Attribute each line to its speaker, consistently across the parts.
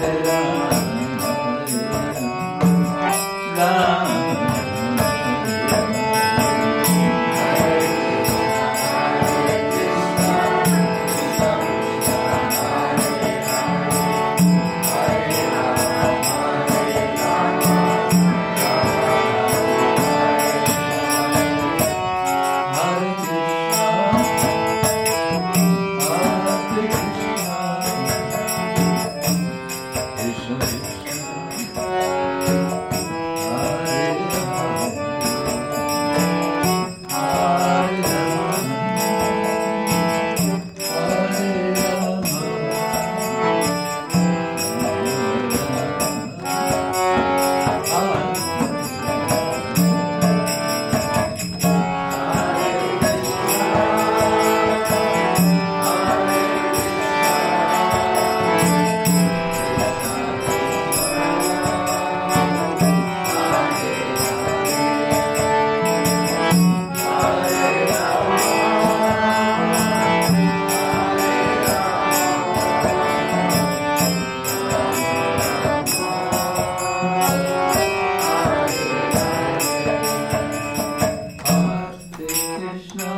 Speaker 1: Radha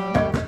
Speaker 1: love.